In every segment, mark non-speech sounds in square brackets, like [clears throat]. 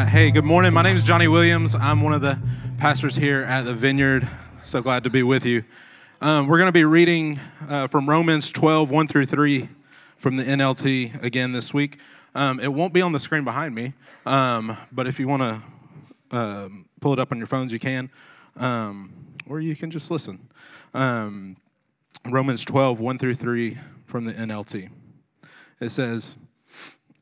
Right. Hey, good morning. My name is Johnny Williams. I'm one of the pastors here at the Vineyard. So glad to be with you. Um, we're going to be reading uh, from Romans 12, 1 through 3 from the NLT again this week. Um, it won't be on the screen behind me, um, but if you want to um, pull it up on your phones, you can, um, or you can just listen. Um, Romans 12, 1 through 3 from the NLT. It says,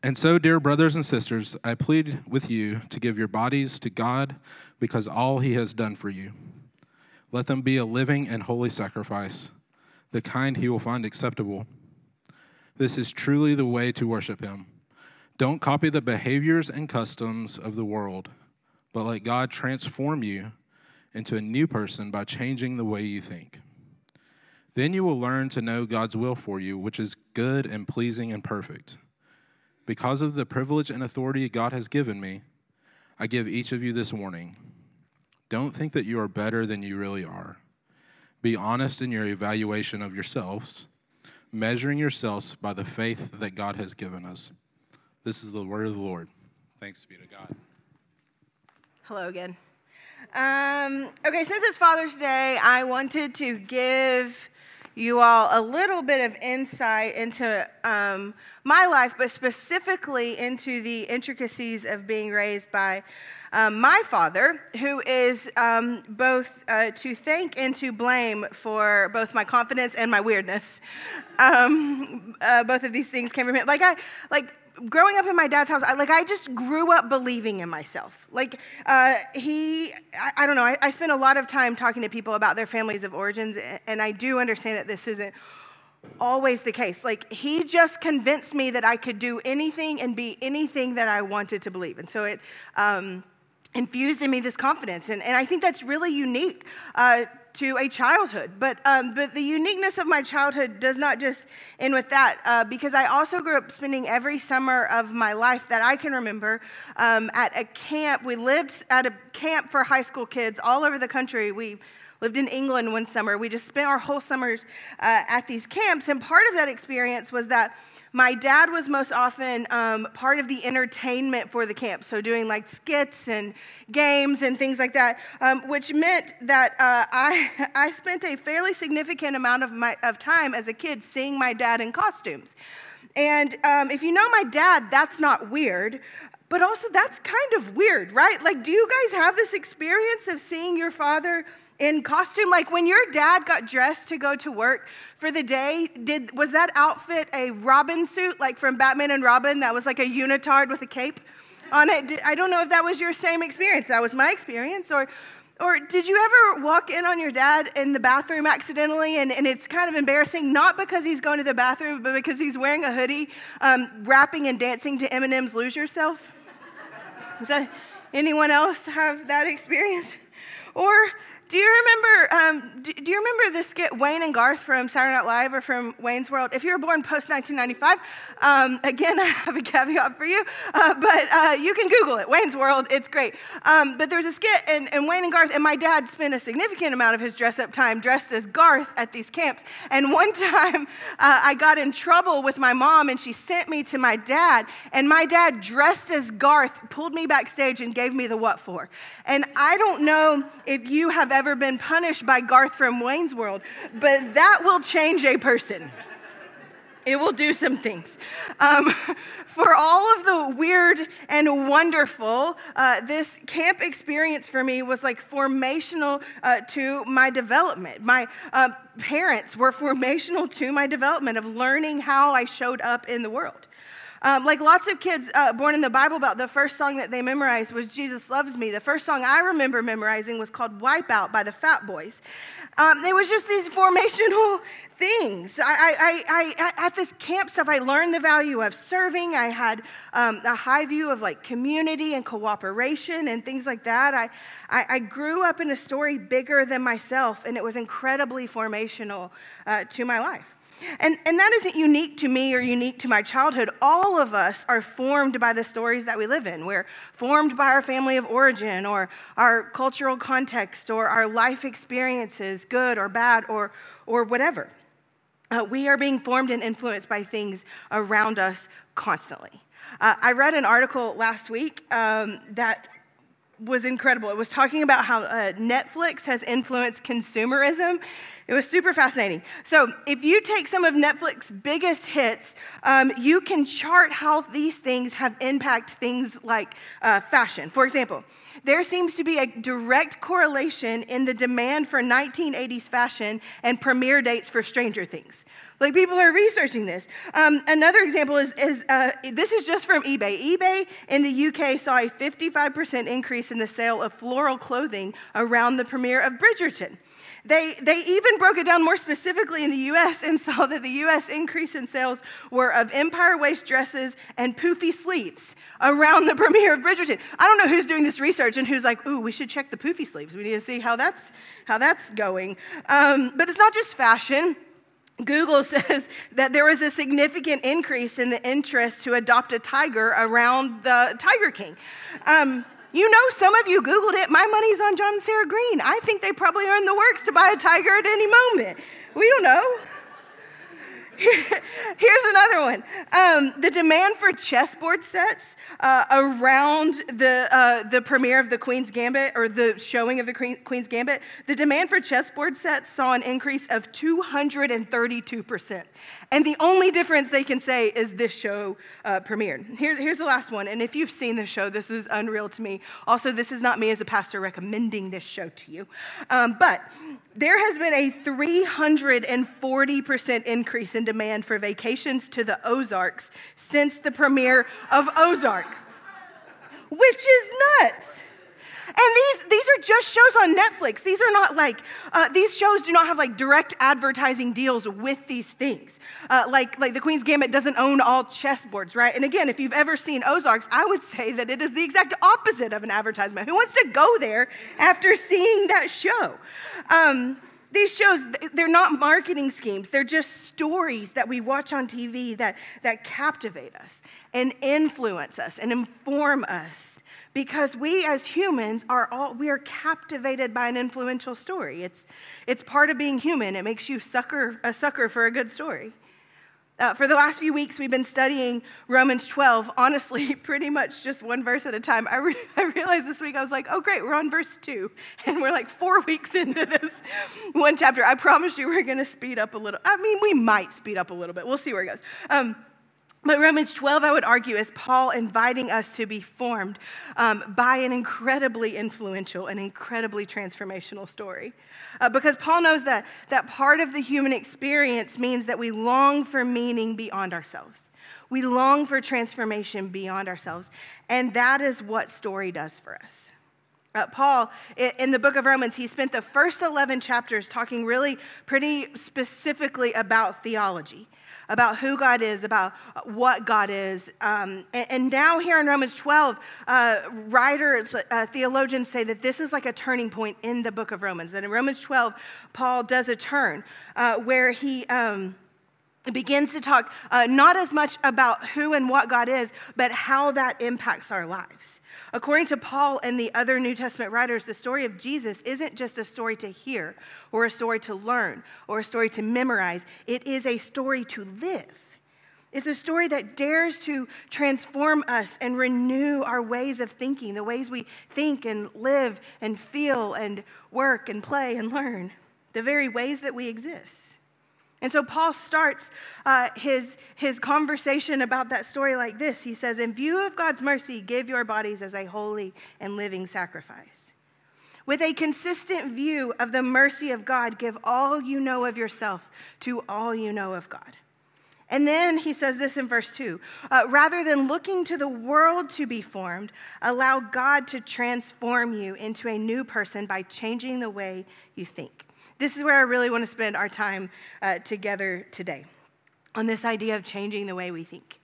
And so, dear brothers and sisters, I plead with you to give your bodies to God because all he has done for you. Let them be a living and holy sacrifice, the kind he will find acceptable. This is truly the way to worship him. Don't copy the behaviors and customs of the world, but let God transform you into a new person by changing the way you think. Then you will learn to know God's will for you, which is good and pleasing and perfect. Because of the privilege and authority God has given me, I give each of you this warning. Don't think that you are better than you really are. Be honest in your evaluation of yourselves, measuring yourselves by the faith that God has given us. This is the word of the Lord. Thanks be to God. Hello again. Um, okay, since it's Father's Day, I wanted to give you all a little bit of insight into um, my life, but specifically into the intricacies of being raised by um, my father, who is um, both uh, to thank and to blame for both my confidence and my weirdness. [laughs] Um, uh, both of these things came from him. Like I, like growing up in my dad's house, I, like I just grew up believing in myself. Like uh, he, I, I, don't know. I, I spend a lot of time talking to people about their families of origins, and I do understand that this isn't always the case. Like he just convinced me that I could do anything and be anything that I wanted to believe, and so it. Um, infused in me this confidence. And, and I think that's really unique uh, to a childhood. But, um, but the uniqueness of my childhood does not just end with that, uh, because I also grew up spending every summer of my life that I can remember um, at a camp. We lived at a camp for high school kids all over the country. We lived in England one summer. We just spent our whole summers uh, at these camps. And part of that experience was that my dad was most often um, part of the entertainment for the camp, so doing like skits and games and things like that, um, which meant that uh, I, [laughs] I spent a fairly significant amount of, my, of time as a kid seeing my dad in costumes. And um, if you know my dad, that's not weird, but also that's kind of weird, right? Like, do you guys have this experience of seeing your father? In costume like when your dad got dressed to go to work for the day did was that outfit a robin suit like from batman and robin that was like a unitard with a cape on it i don't know if that was your same experience that was my experience or or did you ever walk in on your dad in the bathroom accidentally and, and it's kind of embarrassing, not because he's going to the bathroom, but because he's wearing a hoodie, um, rapping and dancing to Eminem's Lose Yourself? Does that, anyone else have that experience? Or do you remember? Um, do, do, you remember the skit Wayne and Garth from Saturday Night Live or from Wayne's World? If you were born post 1995, um, again, [laughs] I have a caveat for you, uh, but uh, you can Google it. Wayne's World, it's great. Um, but there's a skit, and, and, Wayne and Garth, and my dad spent a significant amount of his dress up time dressed as Garth at these camps. And one [laughs] time, uh, I got in trouble with my mom, and she sent me to my dad, and my dad, dressed as Garth, pulled me backstage and gave me the what for. And I don't know if you have ever been punished by Garth from Wayne's World, but that will change a person. It will do some things. Um, [laughs] for all of the weird and wonderful, uh, this camp experience for me was like formational uh, to my development. My uh, parents were formational to my development of learning how I showed up in the world. Um, like lots of kids uh, born in the Bible Belt, the first song that they memorized was Jesus Loves Me. The first song I remember memorizing was called Wipeout by the Fat Boys. Um, it was just these [laughs] formational things. I, I, I, I, at this camp stuff, I learned the value of serving. I had um, a high view of like community and cooperation and things like that. I, I, I, grew up in a story bigger than myself, and it was incredibly formational uh, to my life. And, and that isn't unique to me or unique to my childhood. All of us are formed by the stories that we live in. We're formed by our family of origin or our cultural context or our life experiences, good or bad or, or whatever. Uh, we are being formed and influenced by things around us constantly. Uh, I read an article last week um, that was incredible. It was talking about how uh, Netflix has influenced consumerism. It was super fascinating. So, if you take some of Netflix's biggest hits, um, you can chart how these things have impacted things like uh, fashion. For example, there seems to be a direct correlation in the demand for 1980s fashion and premiere dates for Stranger Things. Like people are researching this. Um, another example is, is uh, this is just from eBay. eBay in the UK saw a 55% increase in the sale of floral clothing around the premiere of Bridgerton. They, they even broke it down more specifically in the US and [laughs] saw that the US increase in sales were of empire waist dresses and poofy sleeves around the [laughs] premiere of Bridgerton. I don't know who's doing this research and who's like, ooh, we should check the poofy sleeves. We need to see how that's, how that's going. Um, but it's not just fashion. Google [laughs] says that there was a significant increase in the interest to adopt a tiger around the Tiger King. Um, you know, some of you Googled it. My money's on John and Sarah Green. I think they probably are in the works to buy a tiger at any moment. We don't know. [laughs] Here's another one. Um, the demand for chessboard sets uh, around the, uh, the premiere of the Queen's Gambit or the showing of the Queen's Gambit, the demand for chessboard sets saw an increase of 232%. And the only difference they can say is this show uh, premiered. Here, here's the last one. And if you've seen this show, this is unreal to me. Also, this is not me as a pastor recommending this show to you. Um, but there has been a 340% increase in demand for vacations to the Ozarks since the premiere of Ozark, which is nuts. And these, these are just shows on Netflix. These are not like, uh, these shows do not have like direct advertising deals with these things. Uh, like, like the Queen's Gambit doesn't own all chessboards, right? And again, if you've ever seen Ozarks, I would say that it is the exact opposite of an advertisement. Who wants to go there after seeing that show? Um, these shows, they're not marketing schemes. They're just stories that we watch on TV that, that captivate us and influence us and inform us because we as humans are all we are captivated by an influential story. It's it's part of being human. It makes you sucker a sucker for a good story. Uh, for the last few weeks we've been studying romans 12 honestly [laughs] pretty much just one verse at a time. I, re- [laughs] I realized this week i was like oh great we're on verse 2 [laughs] and we're like four weeks into this one chapter. I promise you we're going to speed up a little i mean we might speed up a little bit. We'll see where it goes. Um, but Romans 12, I would argue, is Paul inviting us to be formed um, by an incredibly influential and incredibly transformational story. Uh, because Paul knows that, that part of the human experience means that we long for meaning beyond ourselves. We long for transformation beyond ourselves. And that is what story does for us. Uh, Paul, in the book of Romans, he spent the first 11 chapters talking really pretty specifically about theology about who God is, about what God is. Um, and, and, now, here in Romans 12, uh, writers, uh, theologians say that this is like a turning point in the book of Romans. That in Romans 12, Paul does a turn uh, where he. Um, begins to talk uh, not as much about who and what God is, but how that impacts our lives. According to Paul and the other New Testament writers, the story of Jesus isn't just a story to hear or a story to learn or a story to memorize, it is a story to live. It's a story that dares to transform us and renew our ways of thinking, the ways we think and live and feel and work and play and learn, the very ways that we exist. And so Paul starts uh, his, his conversation about that story like this. He says, In view of God's mercy, give your bodies as a holy and living sacrifice. With a consistent view of the mercy of God, give all you know of yourself to all you know of God. And then he says this in verse 2 uh, rather than looking to the world to be formed, allow God to transform you into a new person by changing the way you think. This is where I really want to spend our time uh, together today on this idea of changing the way we think.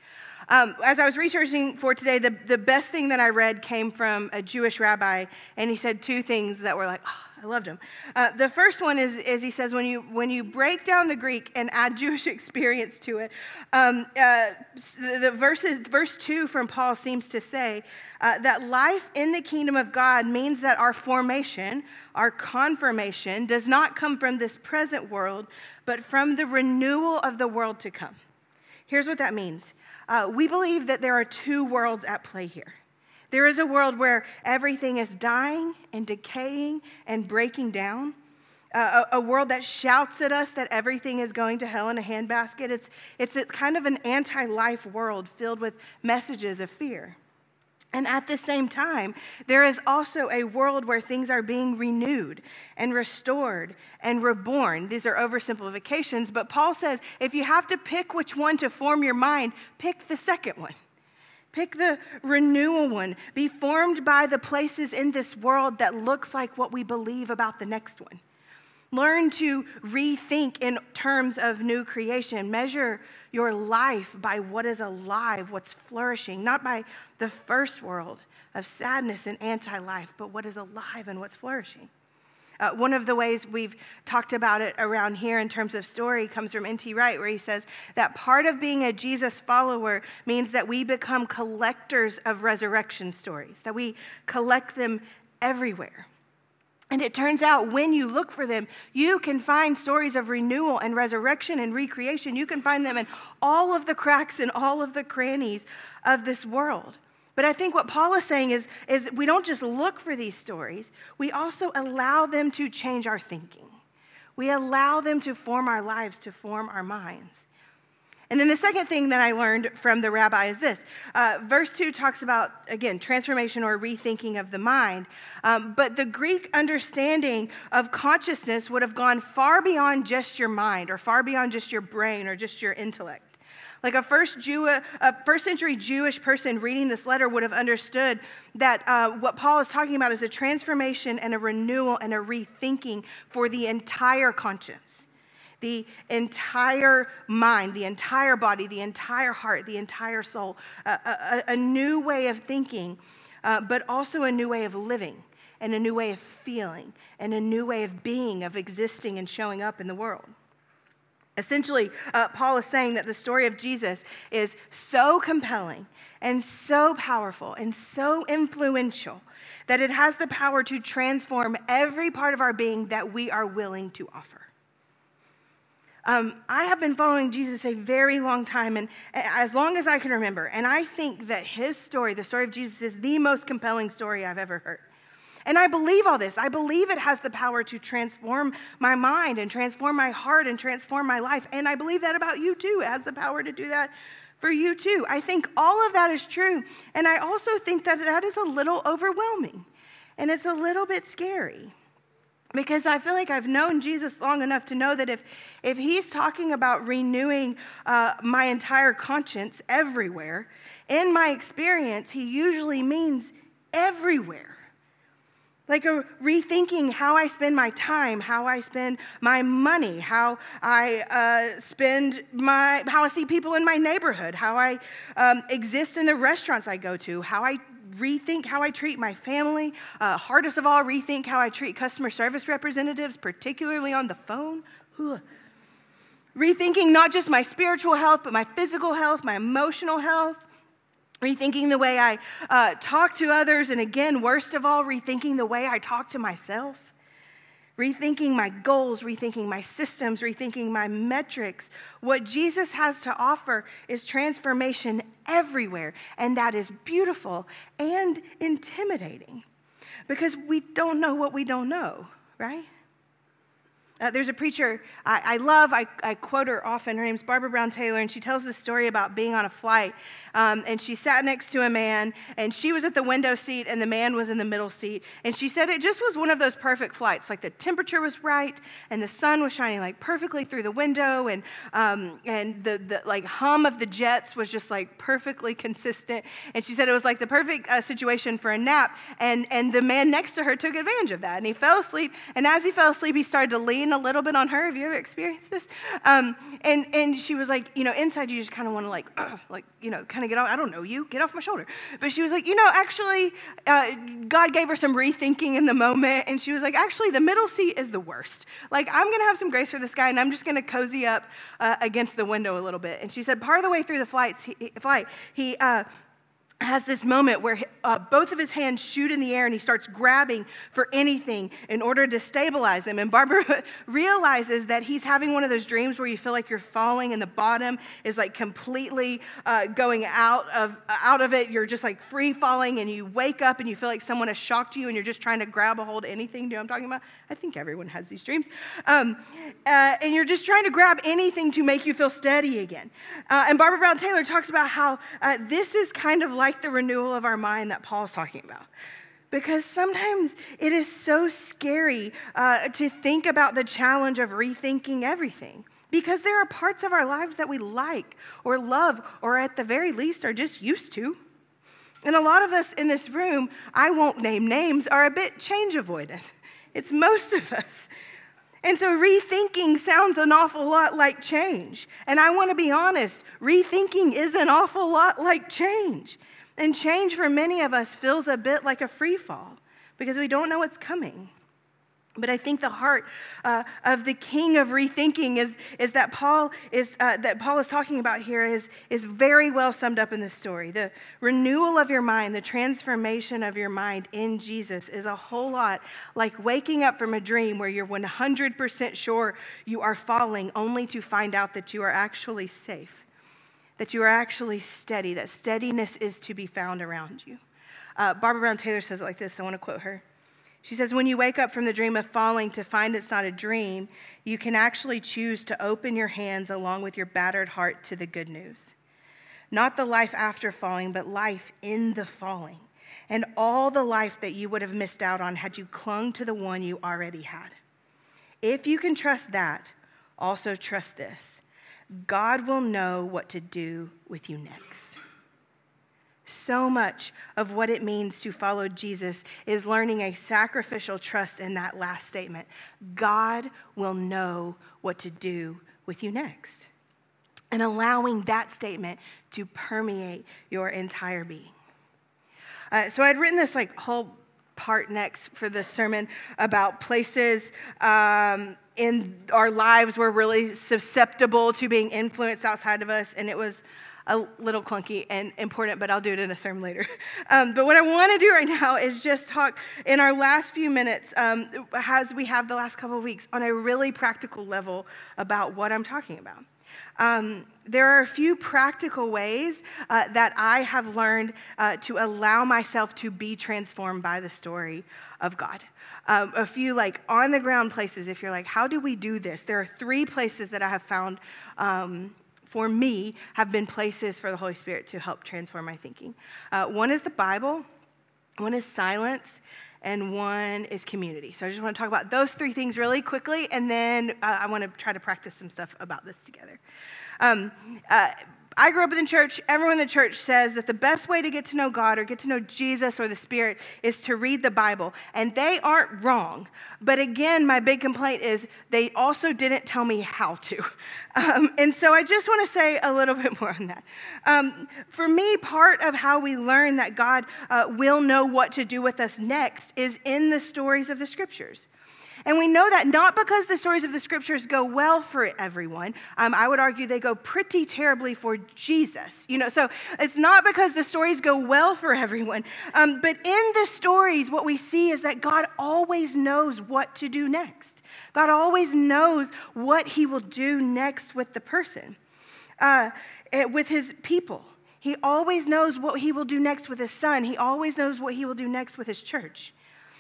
Um, as I was researching for today, the, the best thing that I read came from a Jewish rabbi, and he said two things that were like, oh, I loved him. Uh, the first one is, is he says, when you, when you break down the Greek and add [laughs] Jewish experience to it, um, uh, the, the verses, verse 2 from Paul seems to say uh, that life in the kingdom of God means that our formation, our confirmation, does not come from this present world, but from the renewal of the world to come. Here's what that means uh, we believe that there are two worlds at play here. There is a world where everything is dying and decaying and breaking down. A, a, world that shouts at us that everything is going to hell in a handbasket. It's, it's a, kind of an anti life world filled with messages of fear. And at the same time, there is also a world where things are being renewed and restored and reborn. These are oversimplifications, but Paul says if you have to pick which one to form your mind, pick the second one. Pick the renewal one. Be formed by the places in this world that looks like what we believe about the next one. Learn to rethink in terms of new creation. Measure your life by what is alive, what's flourishing, not by the first world of sadness and anti life, but what is alive and what's flourishing. Uh, one of the ways we've talked about it around here in terms of story comes from N.T. Wright, where he says that part of being a Jesus follower means that we become collectors of resurrection stories, that we collect them everywhere. And it turns out when you look for them, you can find stories of renewal and resurrection and recreation. You can find them in all of the cracks and all of the crannies of this world. But I think what Paul is saying is, is we don't just look for these stories, we also allow them to change our thinking. We allow them to form our lives, to form our minds. And then the second thing that I learned from the rabbi is this. Uh, verse 2 talks about, again, transformation or rethinking of the mind. Um, but the Greek understanding of consciousness would have gone far beyond just your mind or far beyond just your brain or just your intellect. Like a first, Jew, a first century Jewish person reading this letter would have understood that uh, what Paul is talking about is a transformation and a renewal and a rethinking for the entire conscience the entire mind, the entire body, the entire heart, the entire soul, a, a, a new way of thinking, uh, but also a new way of living and a new way of feeling and a new way of being, of existing and showing up in the world. Essentially, uh, Paul is saying that the story of Jesus is so compelling and so powerful and so influential that it has the power to transform every part of our being that we are willing to offer. Um, I have been following Jesus a very long time, and as long as I can remember. And I think that his story, the story of Jesus, is the most compelling story I've ever heard. And I believe all this. I believe it has the power to transform my mind and transform my heart and transform my life. And I believe that about you too. It has the power to do that for you too. I think all of that is true. And I also think that that is a little overwhelming and it's a little bit scary because I feel like I've known Jesus long enough to know that if, if he's talking about renewing uh, my entire conscience everywhere, in my experience, he usually means everywhere. Like a rethinking how I spend my time, how I spend my money, how I uh, spend my, how I see people in my neighborhood, how I um, exist in the restaurants I go to, how I rethink how I treat my family. Uh, hardest of all, rethink how I treat customer service representatives, particularly on the phone. Ugh. Rethinking not just my spiritual health, but my physical health, my emotional health. Rethinking the way I uh, talk to others, and again, worst of all, rethinking the way I talk to myself rethinking my goals, rethinking my systems, rethinking my metrics. What Jesus has to offer is transformation everywhere, and that is beautiful and intimidating because we don't know what we don't know, right? Uh, there's a preacher I, I love, I, I, quote her often. Her name's Barbara Brown Taylor, and she tells this story about being on a flight. Um, and she sat next to a man, and she was at the window seat, and the man was in the middle seat. And she said it just was one of those perfect flights. Like the temperature was right, and the sun was shining like perfectly through the window, and, um, and the, the like hum of the jets was just like perfectly consistent. And she said it was like the perfect uh, situation for a nap. And, and the man next to her took advantage of that, and he fell asleep. And as he fell asleep, he started to lean a little bit on her. Have you ever experienced this? Um, and, and she was like, you know, inside you just kind of want to like, uh, [clears throat] like, you know, kind of get off. I don't know you, get off my shoulder. But she was like, you know, actually, uh, God gave her some rethinking in the moment. And she was like, actually, the middle seat is the worst. Like, I'm going to have some grace for this guy, and I'm just going to cozy up uh, against the window a little bit. And she said, part of the way through the flights, he, flight, he, uh, has this moment where uh, both of his hands shoot in the air and he starts grabbing for anything in order to stabilize him. And Barbara [laughs] realizes that he's having one of those dreams where you feel like you're falling and the bottom is like completely uh, going out of, out of it. You're just like free falling and you wake up and you feel like someone has shocked you and you're just trying to grab a hold of anything. Do you know what I'm talking about? I think everyone has these dreams. Um, uh, and you're just trying to grab anything to make you feel steady again. Uh, and Barbara Brown Taylor talks about how uh, this is kind of like the renewal of our mind that Paul's talking about. Because sometimes it is so scary uh, to think about the challenge of rethinking everything. Because there are parts of our lives that we like or love, or at the very least are just used to. And a lot of us in this room, I won't name names, are a bit change avoidant. It's most of us. And so rethinking sounds an awful lot like change. And I want to be honest, rethinking is an awful lot like change. And change for many of us feels a bit like a free fall because we don't know what's coming. But I think the heart uh, of the king of rethinking is, is that Paul is uh, that Paul is talking about here is, is very well summed up in this story. The renewal of your mind, the transformation of your mind in Jesus is a whole lot like waking up from a dream where you're 100% sure you are falling, only to find out that you are actually safe, that you are actually steady, that steadiness is to be found around you. Uh, Barbara Brown Taylor says it like this. I want to quote her. She says, when you wake up from the dream of falling to find it's not a dream, you can actually choose to open your hands along with your battered heart to the good news. Not the life after falling, but life in the falling, and all the life that you would have missed out on had you clung to the one you already had. If you can trust that, also trust this God will know what to do with you next. So much of what it means to follow Jesus is learning a sacrificial trust in that last statement. God will know what to do with you next. And allowing that statement to permeate your entire being. Uh, so I'd written this like whole part next for the sermon about places um, in our lives we're really susceptible to being influenced outside of us. And it was a little clunky and important, but I'll do it in a sermon later. [laughs] Um, but what I want to do right now is just talk in our last few minutes, um, as we have the last couple of weeks, on a really practical level about what I'm talking about. Um, there are a few practical ways uh, that I have learned uh, to allow myself to be transformed by the story of God. Um, a few like on the ground places, if you're like, how do we do this? There are three places that I have found um, for me, have been places for the Holy Spirit to help transform my thinking. Uh, one is the Bible, one is silence, and one is community. So I just want to talk about those three things really quickly, and then uh, I want to try to practice some stuff about this together. Um, uh, I grew up in the church. Everyone in the church says that the best way to get to know God or get to know Jesus or the Spirit is to read the Bible. And they aren't wrong. But again, my big complaint is they also didn't tell me how to. [laughs] Um, and so I just want to say a little [laughs] bit more on that. Um, for me, part of how we learn that God uh, will know what to do with us next is in the stories of the scriptures. And we know that not because the stories of the scriptures go well for everyone. Um, I would argue they go pretty terribly for Jesus. You know, so it's not because the stories go well for everyone. Um, but in the stories, what we see is that God always knows what to do next. God always knows what he will do next with the person, uh, eh, with his people. He always knows what he will do next with his son. He always knows what he will do next with his church.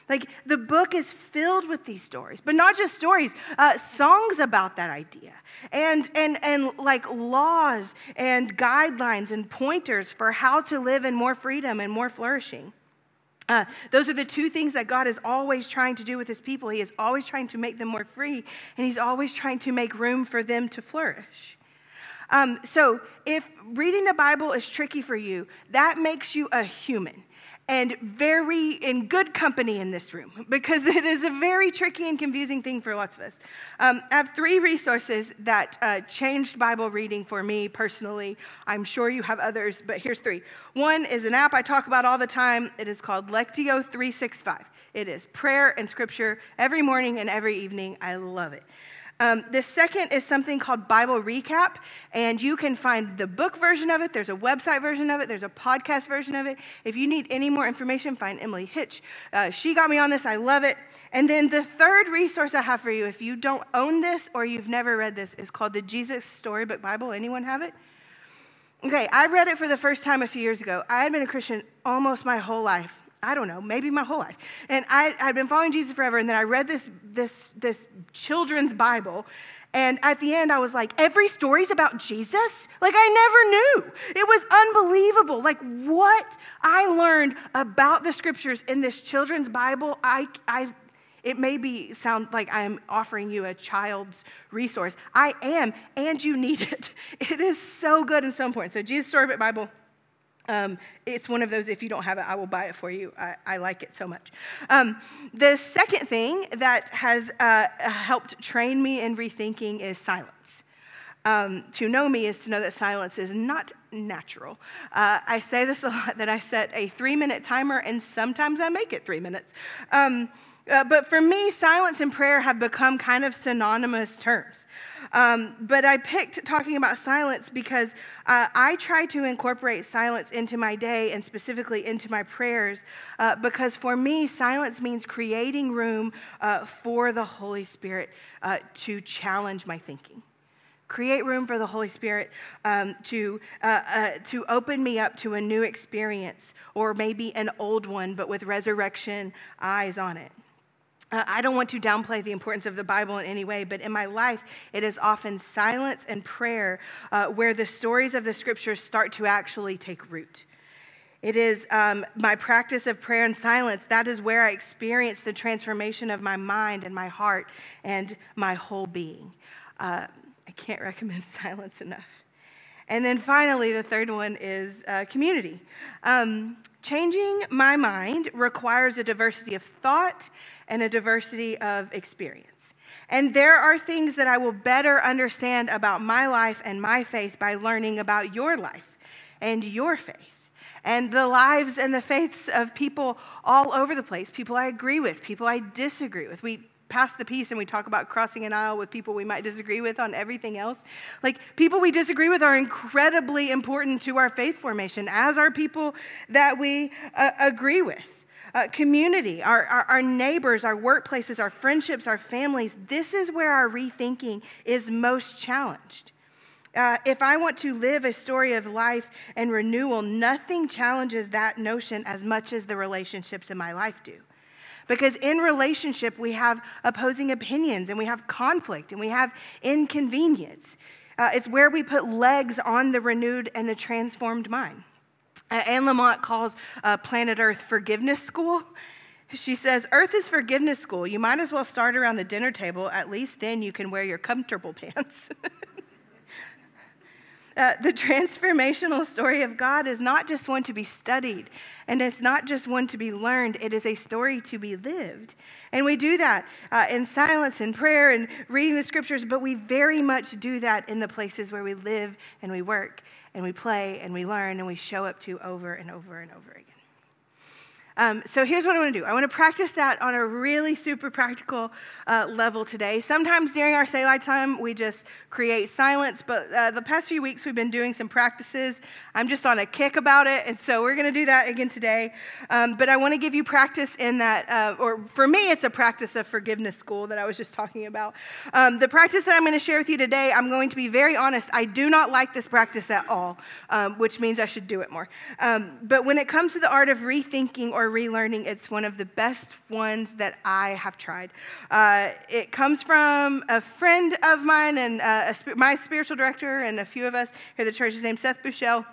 Like the book is filled with these stories, but not just stories, uh, songs about that idea, and and and like laws and guidelines and pointers for how to live in more freedom and more flourishing. Uh, those are the two things that God is always trying to do with his people. He is always trying to make them more free, and he's always trying to make room for them to flourish. Um, so, if reading the Bible is tricky for you, that makes you a human and very in good company in this room because [laughs] it is a very tricky and confusing thing for lots of us. Um, I have three resources that uh, changed Bible reading for me personally. I'm sure you have others, but here's three. One is an app I talk about all the time. It is called Lectio 365. It is prayer and scripture every morning and every evening. I love it. Um, the second is something called Bible Recap, and you can find the book version of it. There's a website version of it, there's a podcast version of it. If you need any more information, find Emily Hitch. Uh, she got me on this, I love it. And then the third resource I have for you, if you don't own this or you've never read this, is called the Jesus Storybook Bible. Anyone have it? Okay, I read it for the first time a few years ago. I had been a Christian almost my whole life. I don't know, maybe my whole life. And I, I'd been following Jesus forever, and then I read this, this, this children's Bible, and at the end, I was like, every story's about Jesus? Like, I never knew. It was unbelievable. Like, what I learned about the scriptures in this children's Bible, I, I, it may be sound like I'm offering you a child's resource. I am, and you need it. [laughs] It is so good and so important. So, Jesus Storybook Bible um, it's one of those, if you don't have it, I will buy it for you. I, I like it so much. Um, the second thing that has uh, helped train me in rethinking is silence. Um, to know me is to know that silence is not natural. Uh, I say this a lot that I set a three minute timer, and sometimes I make it three minutes. Um, uh, but for me, silence and prayer have become kind of synonymous terms. Um, but I picked talking about silence because uh, I try to incorporate silence into my day and specifically into my prayers uh, because for me, silence means creating room uh, for the Holy Spirit uh, to challenge my thinking create room for the Holy Spirit um, to, uh, uh, to open me up to a new experience or maybe an old one, but with resurrection eyes on it. Uh, I don't want to downplay the importance of the Bible in any way, but in my life, it is often silence and prayer uh, where the stories of the scriptures start to actually take root. It is um, my practice of prayer and silence. That is where I experience the transformation of my mind and my heart and my whole being. Uh, I can't [laughs] recommend silence enough. And then finally, the third one is uh, community. Um, changing my mind requires a diversity of thought and a diversity of experience. And there are things that I will better understand about my life and my faith by learning about your life and your faith and the lives and the faiths of people all over the place people I agree with, people I disagree with. We pass the peace and we talk about crossing an aisle with people we might disagree with on everything else. Like, people we disagree with are incredibly important to our faith formation, as are people that we uh, agree with uh, community, our, our, our neighbors, our workplaces, our friendships, our families. This is where our rethinking is most challenged. Uh, if I want to live a story of life and renewal, nothing challenges that notion as much as the relationships in my life do. Because in relationship, we have opposing opinions and we have conflict and we have inconvenience. Uh, it's where we put legs on the renewed and the transformed mind. Uh, Anne Lamott calls uh, Planet Earth forgiveness school. She says, Earth is forgiveness school. You might as well start around the dinner table. At least then you can wear your comfortable pants. [laughs] Uh, the transformational story of God is not just one to be studied, and it's not just one to be learned, it is a story to be lived. And we do that uh, in silence and prayer and reading the scriptures, but we very much do that in the places where we live and we work and we play and we learn and we show up to over and over and over again. Um, so here's what I want to do I want to practice that on a really super practical uh, level today. Sometimes during our Selah time, we just create silence, but uh, the past few weeks we've been doing some practices. I'm just on a kick about it, and so we're going to do that again today. Um, but I want to give you practice in that, uh, or for me, it's a practice of forgiveness school that I was just talking about. Um, the practice that I'm going to share with you today, I'm going to be very honest, I do not like this practice at all, um, which means I should do it more. Um, but when it comes to the art of rethinking or relearning, it's one of the best ones that I have tried. Uh, it comes from a friend of mine and uh, a, my spiritual director, and a few of us here at the church. His name's Seth Bushell.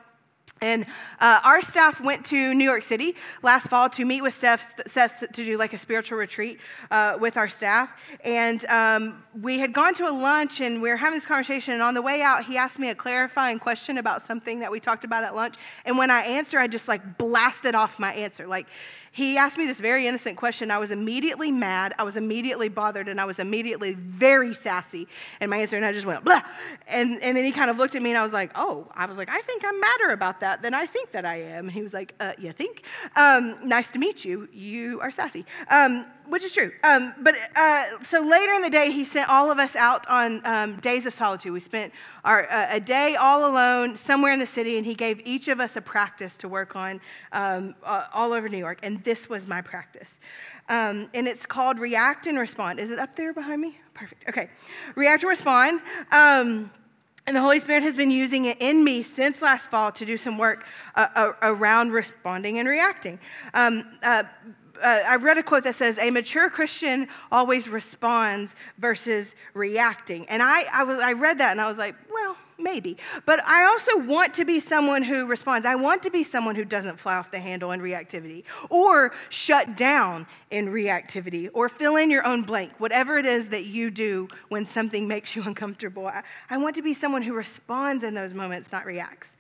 And uh, our staff went to New York City last fall to meet with Seth, Seth to do like a spiritual retreat uh, with our staff. And um, we had gone to a lunch and we were having this conversation. And on the way out, he asked me a clarifying question about something that we talked about at lunch. And when I answered, I just like blasted off my answer. Like, he asked me this very innocent question. I was immediately mad, I was immediately bothered, and I was immediately very sassy. And my answer, and I just went, blah. And, and then he kind of looked at me, and I was like, oh, I was like, I think I'm madder about that than I think that I am. And he was like, uh, you think? Um, nice to meet you. You are sassy. Um, which is true. Um, but uh, so later in the day, he sent all of us out on um, days of solitude. We spent our, uh, a day all alone somewhere in the city, and he gave each of us a practice to work on um, all over New York. And this was my practice. Um, and it's called React and Respond. Is it up there behind me? Perfect. Okay. React and Respond. Um, and the Holy Spirit has been using it in me since last fall to do some work uh, around responding and reacting. Um, uh, uh, I read a quote that says, A mature Christian always responds versus reacting. And I, I, was, I read that and I was like, well, maybe. But I also want to be someone who responds. I want to be someone who doesn't fly off the handle in reactivity or shut down in reactivity or fill in your own blank, whatever it is that you do when something makes you [laughs] uncomfortable. I, I want to be someone who responds in those moments, not reacts.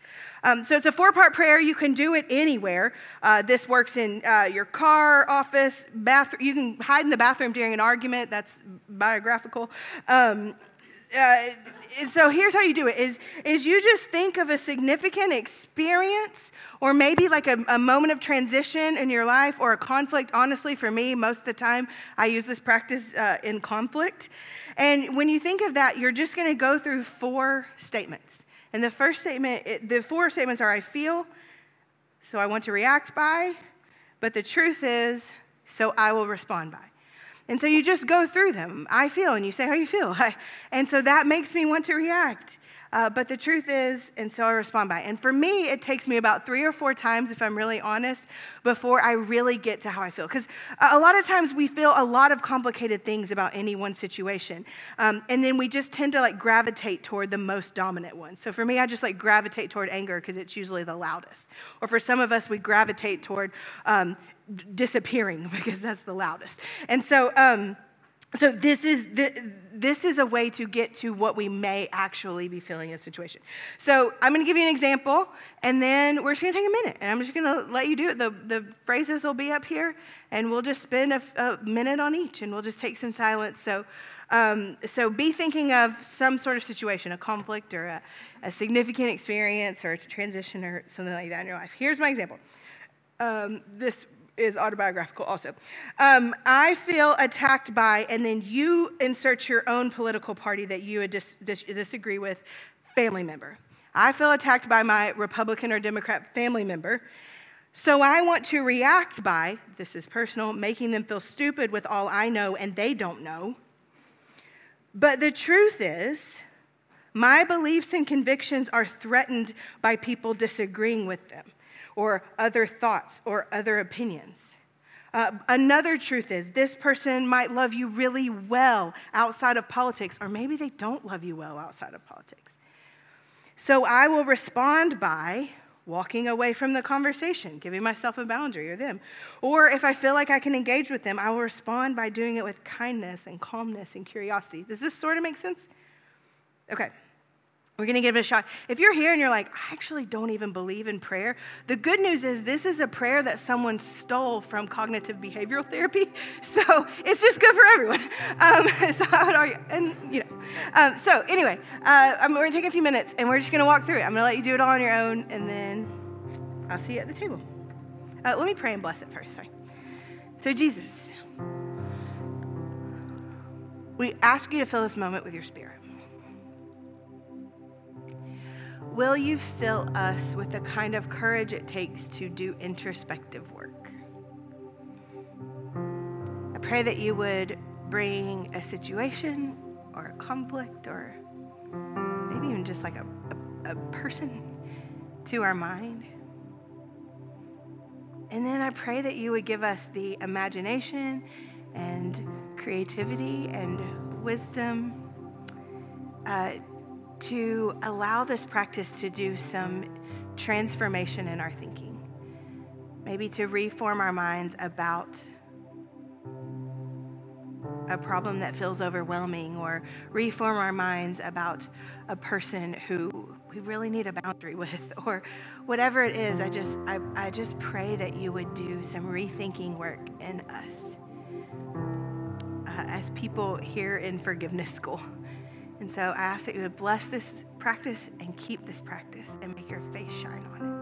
Um, so it's a four part prayer. You can do it anywhere. Uh, this works in uh, your car, office, bathroom. You can hide in the bathroom during an argument. That's biographical. Um, uh, so here's how you do it is, is you just think of a significant experience or maybe like a, a, moment of transition in your life or a conflict honestly for me most of the time i use this practice uh, in conflict and when you think of that you're just going to go through four statements and the first statement, it, the four statements are I feel, so I want to react by, but the truth is, so I will respond by. And so you just go through them. I feel, and you say how you feel. [laughs] and so that makes me want to react. Uh, but the truth is, and so I respond by. And for me, it takes me about three or four times, if I'm really honest, before I really get to how I feel. Because a lot of times we feel a lot of complicated things about any one situation. Um, and then we just tend to like gravitate toward the most dominant one. So for me, I just like gravitate toward anger because it's usually the loudest. Or for some of us, we gravitate toward um, disappearing [laughs] because that's the loudest. And so, um, so this is the, this is a way to get to what we may actually be feeling in a situation. So I'm going to give you an example, and then we're just going to take a minute, and I'm just going to let you do it. The, the phrases will be up here, and we'll just spend a, a minute on each, and we'll just take some silence. So, um, so be thinking of some sort of situation, a conflict or a, a, significant experience or a transition or something like that in your life. Here's my example. Um, this is autobiographical also. Um, I feel attacked by, and then you insert your own political party that you dis- dis- disagree with, family member. I feel attacked by my Republican or Democrat family member. So I want to react by, this is personal, making them feel stupid with all I know and they don't know. But the truth is, my beliefs and convictions are threatened by people disagreeing with them or other thoughts or other opinions. Uh, another truth is this person might love you really well outside of politics, or maybe they don't love you well outside of politics. So I will respond by walking away from the conversation, giving myself a boundary or them. Or if I feel like I can engage with them, I will respond by doing it with kindness and calmness and curiosity. Does this sort of make sense? Okay. We're going to give it a shot. If you're here and you're like, I actually don't even believe in prayer, the good news is this is a prayer that someone stole from cognitive behavioral therapy. [laughs] So it's just good for everyone. [laughs] Um, [laughs] so, how are you? And, you know. Um, so, anyway, uh, we're going to take a few minutes and we're just going to walk through it. I'm going to let you do it all on your own and then I'll see you at the table. Uh, let me pray and bless it first. Sorry. So, Jesus, we ask you to fill this moment with your spirit. Will you fill us with the kind of courage it takes to do introspective work? I pray that you would bring a situation or a conflict or maybe even just like a, a, a person to our mind. And then I pray that you would give us the imagination and creativity and wisdom uh, to allow this practice to do some transformation in our thinking. Maybe to reform our minds about a problem that feels overwhelming or reform our minds about a person who we really need a boundary [laughs] with or whatever it is i just i, I just pray that you would do some rethinking work in us uh, as people here in forgiveness [laughs] school and so I ask that you would bless this practice and keep this practice and make your face shine on it.